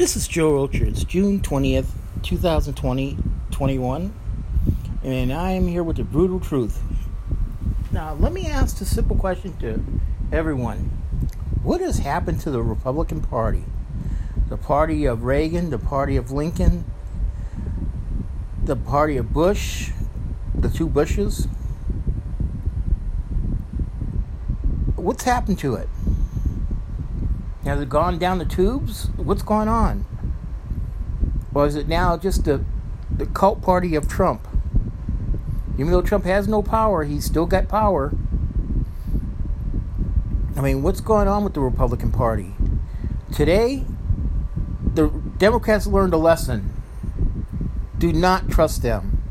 This is Joe Rocher. It's June 20th, 2020, 21, and I am here with the brutal truth. Now, let me ask a simple question to everyone What has happened to the Republican Party? The party of Reagan, the party of Lincoln, the party of Bush, the two Bushes? What's happened to it? Has it gone down the tubes? What's going on? Or is it now just the, the cult party of Trump? Even though Trump has no power, he's still got power. I mean, what's going on with the Republican Party? Today, the Democrats learned a lesson. Do not trust them.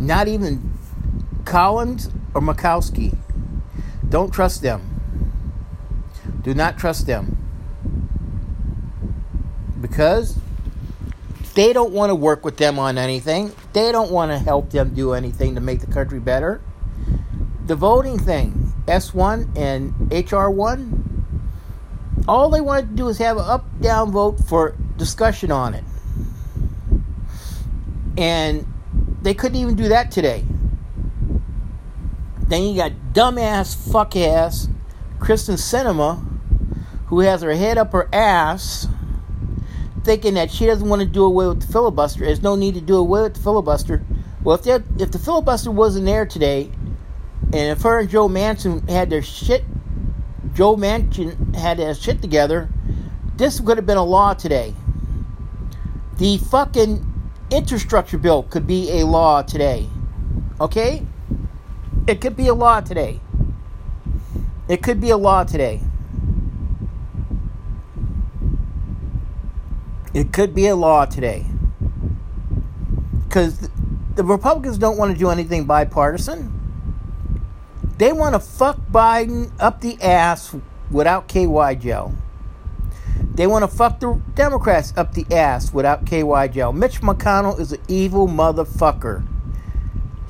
Not even Collins or Murkowski. Don't trust them. Do not trust them. Because they don't want to work with them on anything. They don't want to help them do anything to make the country better. The voting thing, S1 and HR1, all they wanted to do is have an up down vote for discussion on it. And they couldn't even do that today. Then you got dumbass, fuck ass Kyrsten Sinema who has her head up her ass, thinking that she doesn't want to do away with the filibuster. There's no need to do away with the filibuster. Well, if if the filibuster wasn't there today, and if her and Joe Manchin had their shit, Joe Manchin had their shit together, this would have been a law today. The fucking infrastructure bill could be a law today. Okay? It could be a law today. It could be a law today. It could be a law today. Because the Republicans don't want to do anything bipartisan. They want to fuck Biden up the ass without KY gel. They want to fuck the Democrats up the ass without KY gel. Mitch McConnell is an evil motherfucker.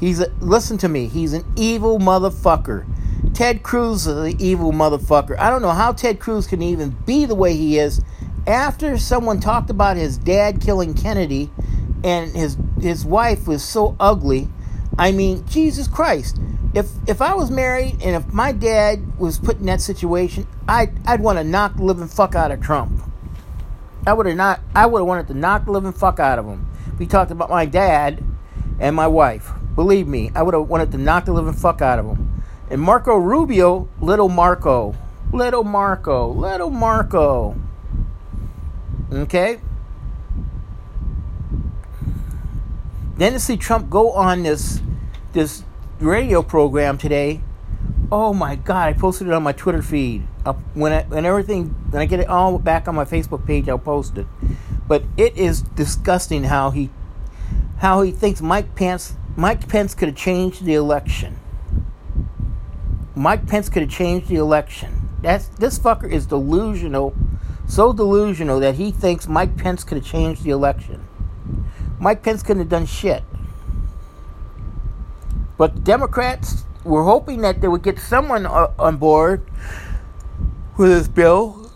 He's a, listen to me. He's an evil motherfucker. Ted Cruz is an evil motherfucker. I don't know how Ted Cruz can even be the way he is after someone talked about his dad killing Kennedy and his his wife was so ugly, I mean, Jesus Christ. If if I was married and if my dad was put in that situation, I'd I'd want to knock the living fuck out of Trump. I would have not I would have wanted to knock the living fuck out of him. We talked about my dad and my wife. Believe me, I would have wanted to knock the living fuck out of him. And Marco Rubio, little Marco, little Marco, little Marco. Okay? Then to see Trump go on this this radio program today. Oh my God! I posted it on my Twitter feed. I'll, when I, when everything when I get it all back on my Facebook page, I'll post it. But it is disgusting how he how he thinks Mike Pence Mike Pence could have changed the election. Mike Pence could have changed the election. That's this fucker is delusional so delusional that he thinks Mike Pence could have changed the election. Mike Pence couldn't have done shit. But the Democrats were hoping that they would get someone on board with this bill,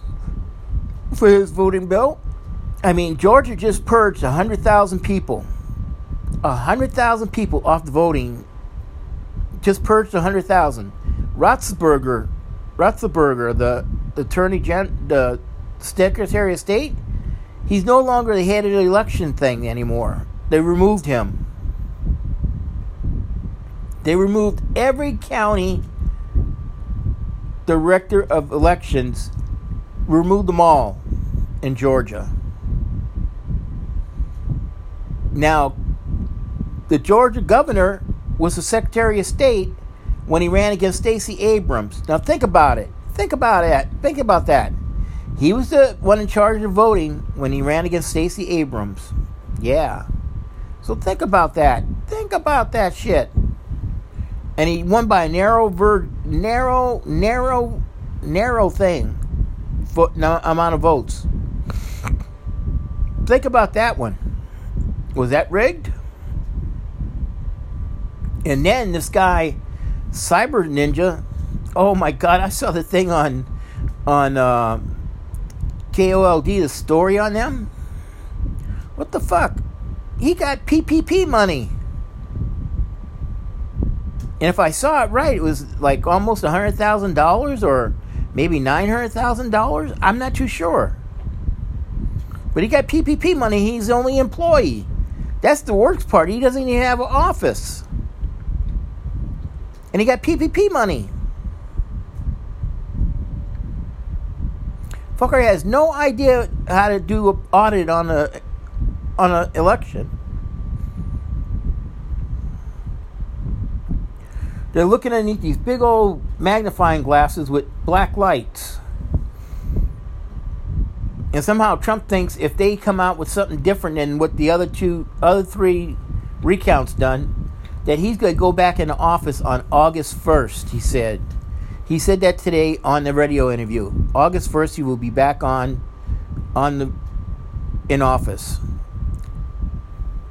for his voting bill. I mean, Georgia just purged 100,000 people. 100,000 people off the voting. Just purged 100,000. Ratzberger, Ratzberger, the, the attorney gen, the Secretary of State, he's no longer the head of the election thing anymore. They removed him. They removed every county director of elections, removed them all in Georgia. Now, the Georgia governor was the Secretary of State when he ran against Stacey Abrams. Now, think about it. Think about it. Think about that. He was the one in charge of voting when he ran against Stacey Abrams. Yeah. So think about that. Think about that shit. And he won by a narrow, ver- narrow, narrow, narrow thing, for no, amount of votes. Think about that one. Was that rigged? And then this guy, Cyber Ninja. Oh my God! I saw the thing on on. Uh, KOLD the story on them? What the fuck? He got PPP money. And if I saw it right, it was like almost $100,000 or maybe $900,000. I'm not too sure. But he got PPP money. He's the only employee. That's the worst part. He doesn't even have an office. And he got PPP money. Fucker has no idea how to do an audit on a on an election. They're looking underneath these big old magnifying glasses with black lights. And somehow Trump thinks if they come out with something different than what the other two, other three recounts done, that he's going to go back into office on August 1st, he said. He said that today on the radio interview. August 1st, he will be back on, on the, in office.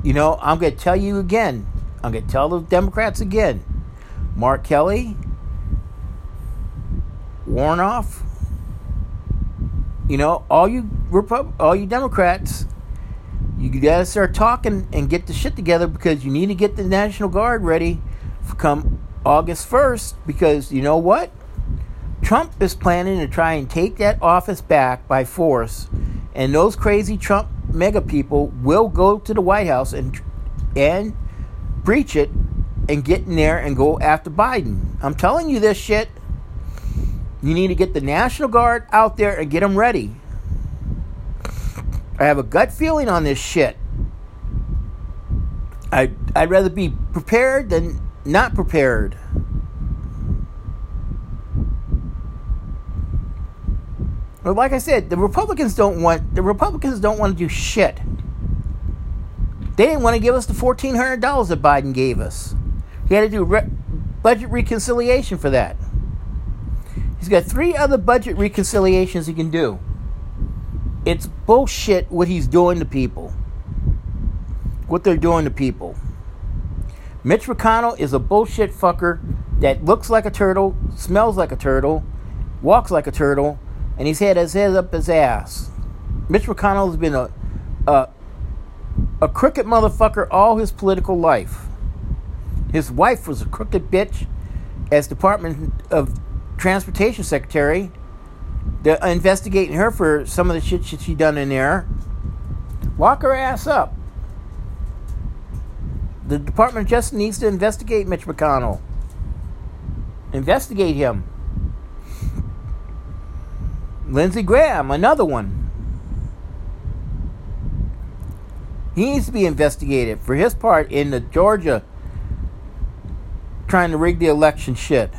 You know, I'm going to tell you again. I'm going to tell the Democrats again. Mark Kelly, Warnock, you know, all you Repub- all you Democrats, you gotta start talking and get the shit together because you need to get the National Guard ready come August 1st because you know what? Trump is planning to try and take that office back by force, and those crazy Trump MAGA people will go to the White House and and breach it and get in there and go after Biden. I'm telling you this shit. You need to get the National Guard out there and get them ready. I have a gut feeling on this shit. I I'd rather be prepared than not prepared. But like I said, the Republicans don't want the Republicans don't want to do shit. They didn't want to give us the fourteen hundred dollars that Biden gave us. He had to do re- budget reconciliation for that. He's got three other budget reconciliations he can do. It's bullshit what he's doing to people. What they're doing to people. Mitch McConnell is a bullshit fucker that looks like a turtle, smells like a turtle, walks like a turtle, and he's had his head up his ass. Mitch McConnell has been a, a, a crooked motherfucker all his political life. His wife was a crooked bitch as Department of transportation secretary. They're investigating her for some of the shit she done in there. Lock her ass up. The Department Justice needs to investigate Mitch McConnell. Investigate him. Lindsey Graham, another one. He needs to be investigated for his part in the Georgia trying to rig the election shit.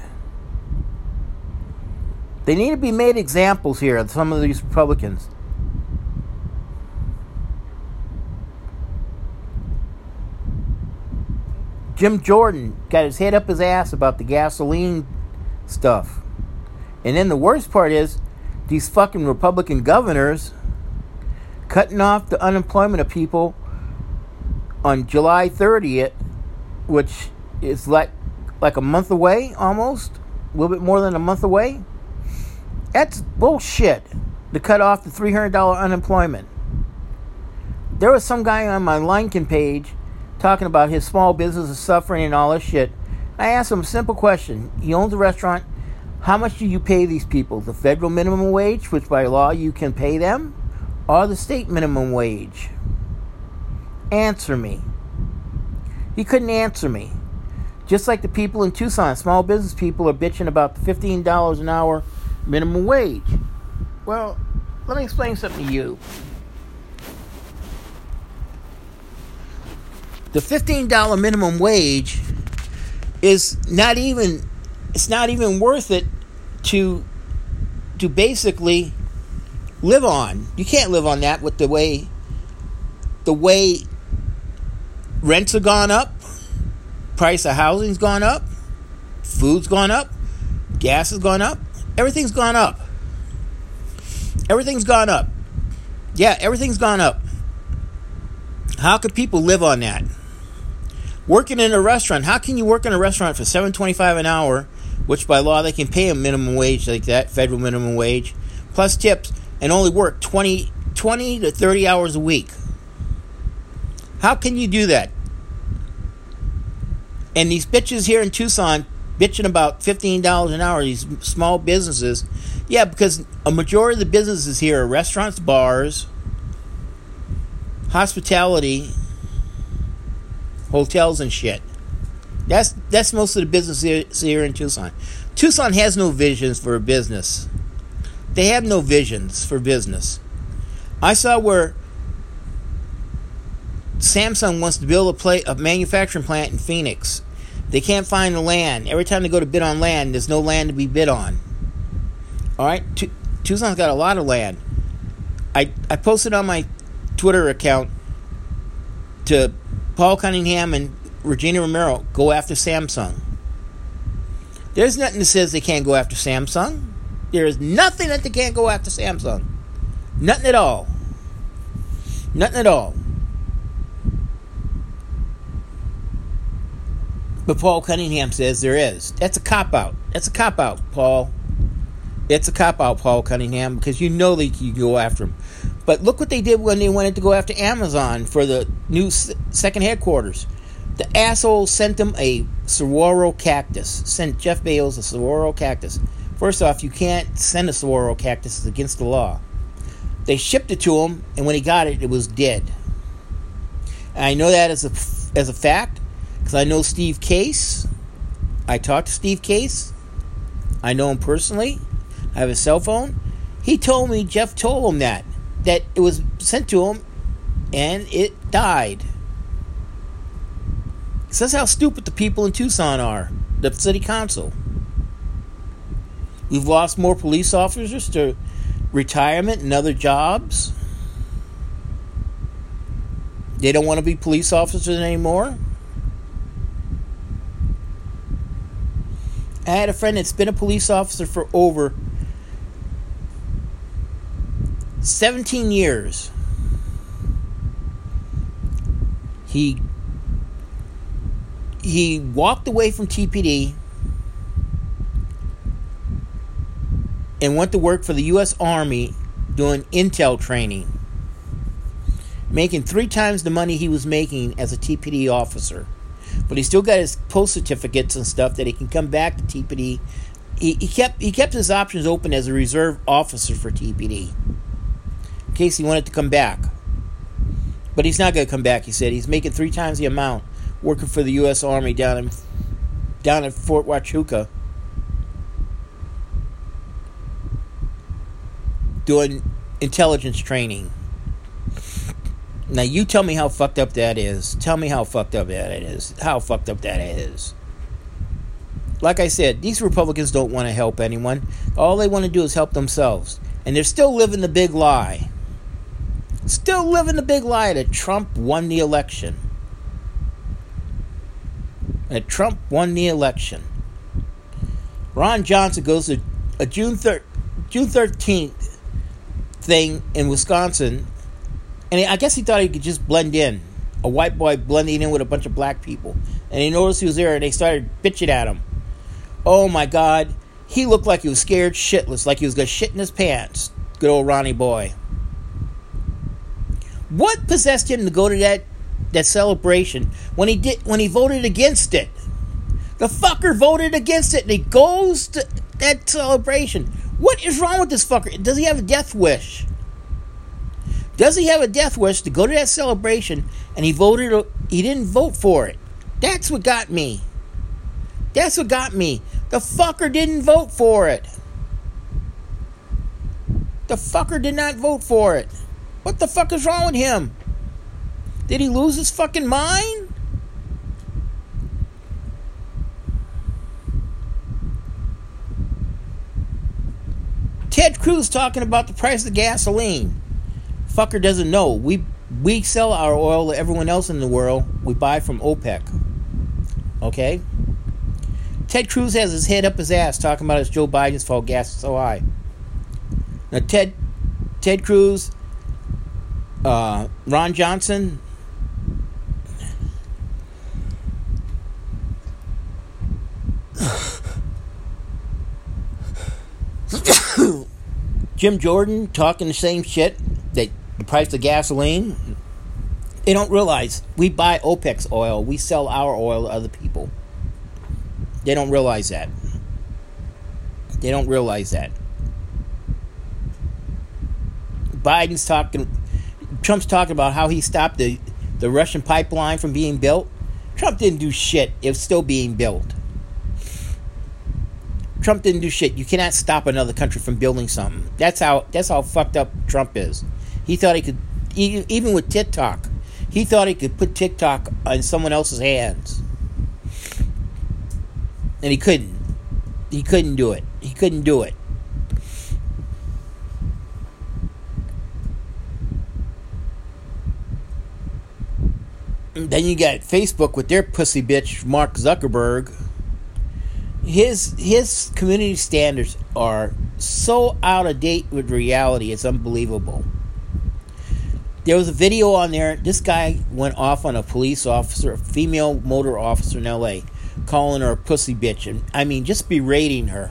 They need to be made examples here of some of these Republicans. Jim Jordan got his head up his ass about the gasoline stuff. And then the worst part is these fucking Republican governors cutting off the unemployment of people on July 30th, which is like like a month away almost, a little bit more than a month away. That's bullshit to cut off the $300 unemployment. There was some guy on my LinkedIn page talking about his small business is suffering and all this shit. I asked him a simple question. He owns a restaurant. How much do you pay these people? The federal minimum wage, which by law you can pay them, or the state minimum wage? Answer me. He couldn't answer me. Just like the people in Tucson, small business people are bitching about the $15 an hour minimum wage. Well, let me explain something to you. The $15 minimum wage is not even it's not even worth it to to basically live on. You can't live on that with the way the way rents have gone up, price of housing's gone up, food's gone up, gas has gone up. Everything's gone up. Everything's gone up. Yeah, everything's gone up. How could people live on that? Working in a restaurant, how can you work in a restaurant for seven twenty-five an hour, which by law they can pay a minimum wage like that, federal minimum wage, plus tips? and only work 20, 20 to 30 hours a week. How can you do that? And these bitches here in Tucson bitching about $15 an hour, these small businesses. Yeah, because a majority of the businesses here are restaurants, bars, hospitality, hotels, and shit. That's that's most of the business here, here in Tucson. Tucson has no visions for business. They have no visions for business. I saw where Samsung wants to build a, play, a manufacturing plant in Phoenix. They can't find the land. Every time they go to bid on land, there's no land to be bid on. All right, Tucson's got a lot of land. I I posted on my Twitter account to Paul Cunningham and Regina Romero go after Samsung. There's nothing that says they can't go after Samsung. There is nothing that they can't go after Samsung. Nothing at all. Nothing at all. But Paul Cunningham says there is. That's a cop out. That's a cop out, Paul. It's a cop out, Paul Cunningham, because you know that you go after him. But look what they did when they wanted to go after Amazon for the new second headquarters. The asshole sent him a saguaro cactus. Sent Jeff Bezos a saguaro cactus. First off, you can't send a saguaro cactus; it's against the law. They shipped it to him, and when he got it, it was dead. And I know that as a as a fact because I know Steve Case. I talked to Steve Case. I know him personally. I have a cell phone. He told me Jeff told him that that it was sent to him and it died. Says how stupid the people in Tucson are. The city council. We've lost more police officers to retirement and other jobs. They don't want to be police officers anymore. I had a friend that's been a police officer for over 17 years. He he walked away from TPD and went to work for the US Army doing intel training, making 3 times the money he was making as a TPD officer but he still got his post certificates and stuff that he can come back to TPD. He, he kept he kept his options open as a reserve officer for TPD in case he wanted to come back. But he's not going to come back. He said he's making three times the amount working for the U.S. Army down in down at Fort Huachuca. Doing intelligence training. Now you tell me how fucked up that is. Tell me how fucked up that is. How fucked up that is. Like I said, these Republicans don't want to help anyone. All they want to do is help themselves. And they're still living the big lie. Still living the big lie that Trump won the election. That Trump won the election. Ron Johnson goes to a June thir- June 13th thing in Wisconsin and I guess he thought he could just blend in. A white boy blending in with a bunch of black people. And he noticed he was there and they started bitching at him. Oh my God. He looked like he was scared shitless, like he was going to shit in his pants. Good old Ronnie boy. What possessed him to go to that that celebration when he did when he voted against it? The fucker voted against it and he goes to that celebration. What is wrong with this fucker? Does he have a death wish? Does he have a death wish to go to that celebration and he voted he didn't vote for it? That's what got me. That's what got me. The fucker didn't vote for it. The fucker did not vote for it. What the fuck is wrong with him? Did he lose his fucking mind? Ted Cruz talking about the price of gasoline fucker doesn't know. We we sell our oil to everyone else in the world. We buy from OPEC. Okay? Ted Cruz has his head up his ass talking about it's Joe Biden's fault gas is so high. Now Ted Ted Cruz, uh, Ron Johnson, Jim Jordan talking the same shit that the price of gasoline. They don't realize we buy OPEC's oil, we sell our oil to other people. They don't realize that. They don't realize that. Biden's talking, Trump's talking about how he stopped the, the Russian pipeline from being built. Trump didn't do shit. It was still being built. Trump didn't do shit. You cannot stop another country from building something. That's how that's how fucked up Trump is. He thought he could even with TikTok. He thought he could put TikTok on someone else's hands. And he couldn't. He couldn't do it. He couldn't do it. Then you got Facebook with their pussy bitch Mark Zuckerberg. His his community standards are so out of date with reality. It's unbelievable. There was a video on there. This guy went off on a police officer, a female motor officer in L.A., calling her a pussy bitch, and I mean just berating her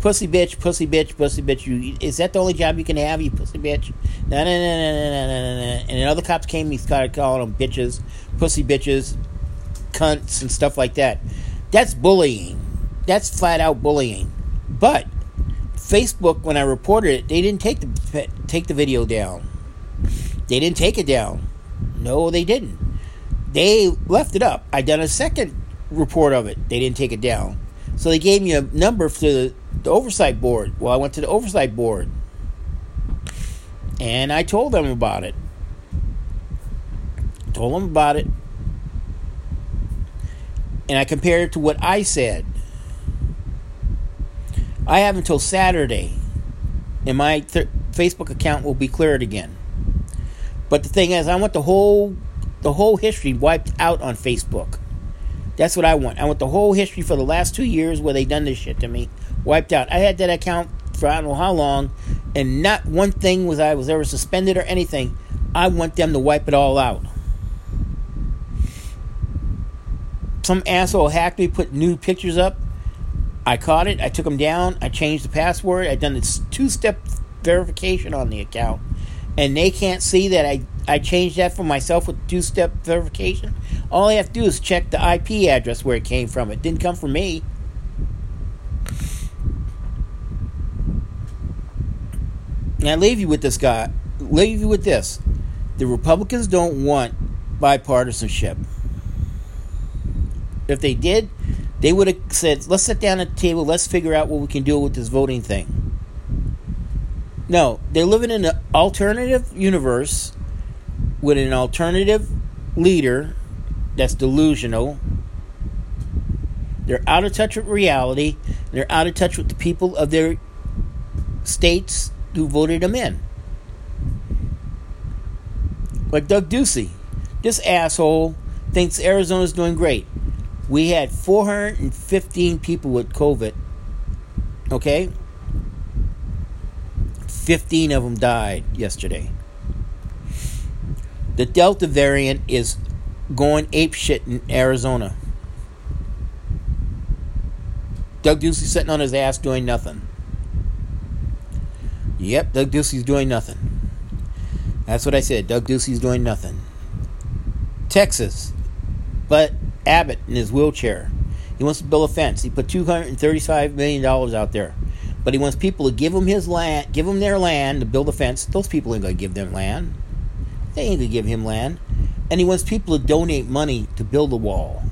pussy bitch, pussy bitch, pussy bitch. You is that the only job you can have? You pussy bitch. No, no, no, no, no, no, no. And then other cops came. He started calling them bitches, pussy bitches, cunts, and stuff like that. That's bullying. That's flat out bullying. But Facebook, when I reported it, they didn't take the take the video down. They didn't take it down. No, they didn't. They left it up. I done a second report of it. They didn't take it down. So they gave me a number for the the oversight board. Well, I went to the oversight board and I told them about it. Told them about it. And I compared it to what I said. I have until Saturday, and my th- Facebook account will be cleared again. But the thing is, I want the whole the whole history wiped out on Facebook. That's what I want. I want the whole history for the last two years where they done this shit to me wiped out. I had that account for I don't know how long, and not one thing was I was ever suspended or anything. I want them to wipe it all out. Some asshole hacked me, put new pictures up. I caught it. I took them down. I changed the password. I done this two-step verification on the account, and they can't see that I I changed that for myself with two-step verification. All I have to do is check the IP address where it came from. It didn't come from me. And I leave you with this guy. Leave you with this: the Republicans don't want bipartisanship. If they did, they would have said, "Let's sit down at the table. Let's figure out what we can do with this voting thing." No, they're living in an alternative universe with an alternative leader that's delusional. They're out of touch with reality. They're out of touch with the people of their states who voted them in. Like Doug Ducey. This asshole thinks Arizona's doing great. We had 415 people with COVID. Okay? 15 of them died yesterday. The Delta variant is going ape shit in Arizona. Doug Ducey sitting on his ass doing nothing. Yep, Doug Ducey's doing nothing. That's what I said. Doug Ducey's doing nothing. Texas, but Abbott in his wheelchair. He wants to build a fence. He put $235 million out there. But he wants people to give him his land, give him their land to build a fence. Those people ain't to give them land. They ain't to give him land. And he wants people to donate money to build a wall.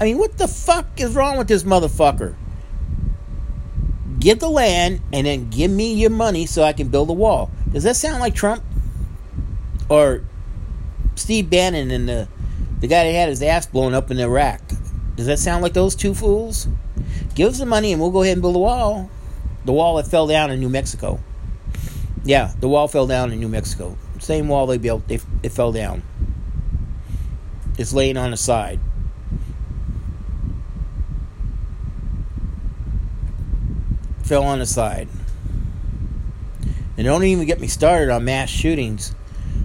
I mean, what the fuck is wrong with this motherfucker? give the land and then give me your money so I can build a wall. Does that sound like Trump? Or Steve Bannon and the the guy that had his ass blown up in Iraq? Does that sound like those two fools? Give us the money and we'll go ahead and build a wall. The wall that fell down in New Mexico. Yeah, the wall fell down in New Mexico. Same wall they built, they, it fell down. It's laying on the side. fell on the side. And don't even get me started on mass shootings.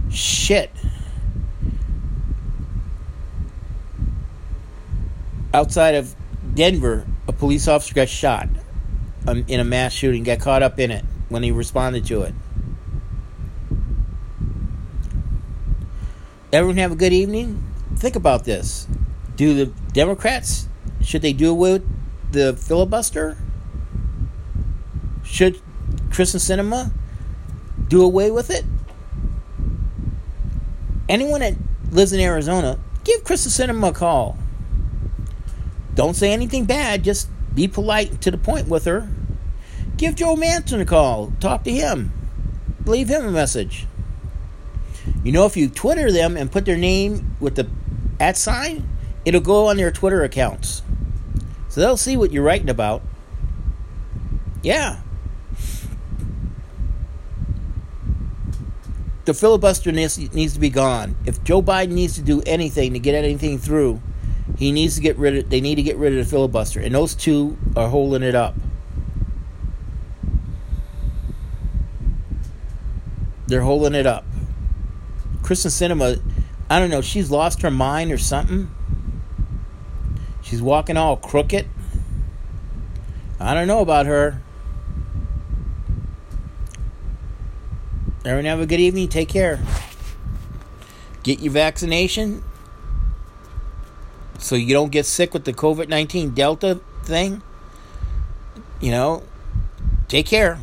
Shit. Outside of Denver, a police officer got shot um, in a mass shooting, got caught up in it. when he responded to it. Everyone have a good evening. Think about this. Do the Democrats should they do away with the filibuster? Should Kyrsten Sinema do away with it? Anyone that lives in Arizona, give Kyrsten Sinema a call. Don't say anything bad, just be polite to the point with her. Give Joe Manchin a call. Talk to him. Leave him a message. You know, if you Twitter them and put their name with the at sign, it'll go on their Twitter accounts. So they'll see what you're writing about. Yeah. The filibuster needs, needs to be gone. If Joe Biden needs to do anything to get anything through, he needs to get rid of they need to get rid of the filibuster. And those two are holding it up. They're holding it up. Kyrsten Sinema, I don't know, she's lost her mind or something. She's walking all crooked. I don't know about her. Everyone have a good evening. Take care. Get your vaccination so you don't get sick with the COVID 19 Delta thing. You know, take care.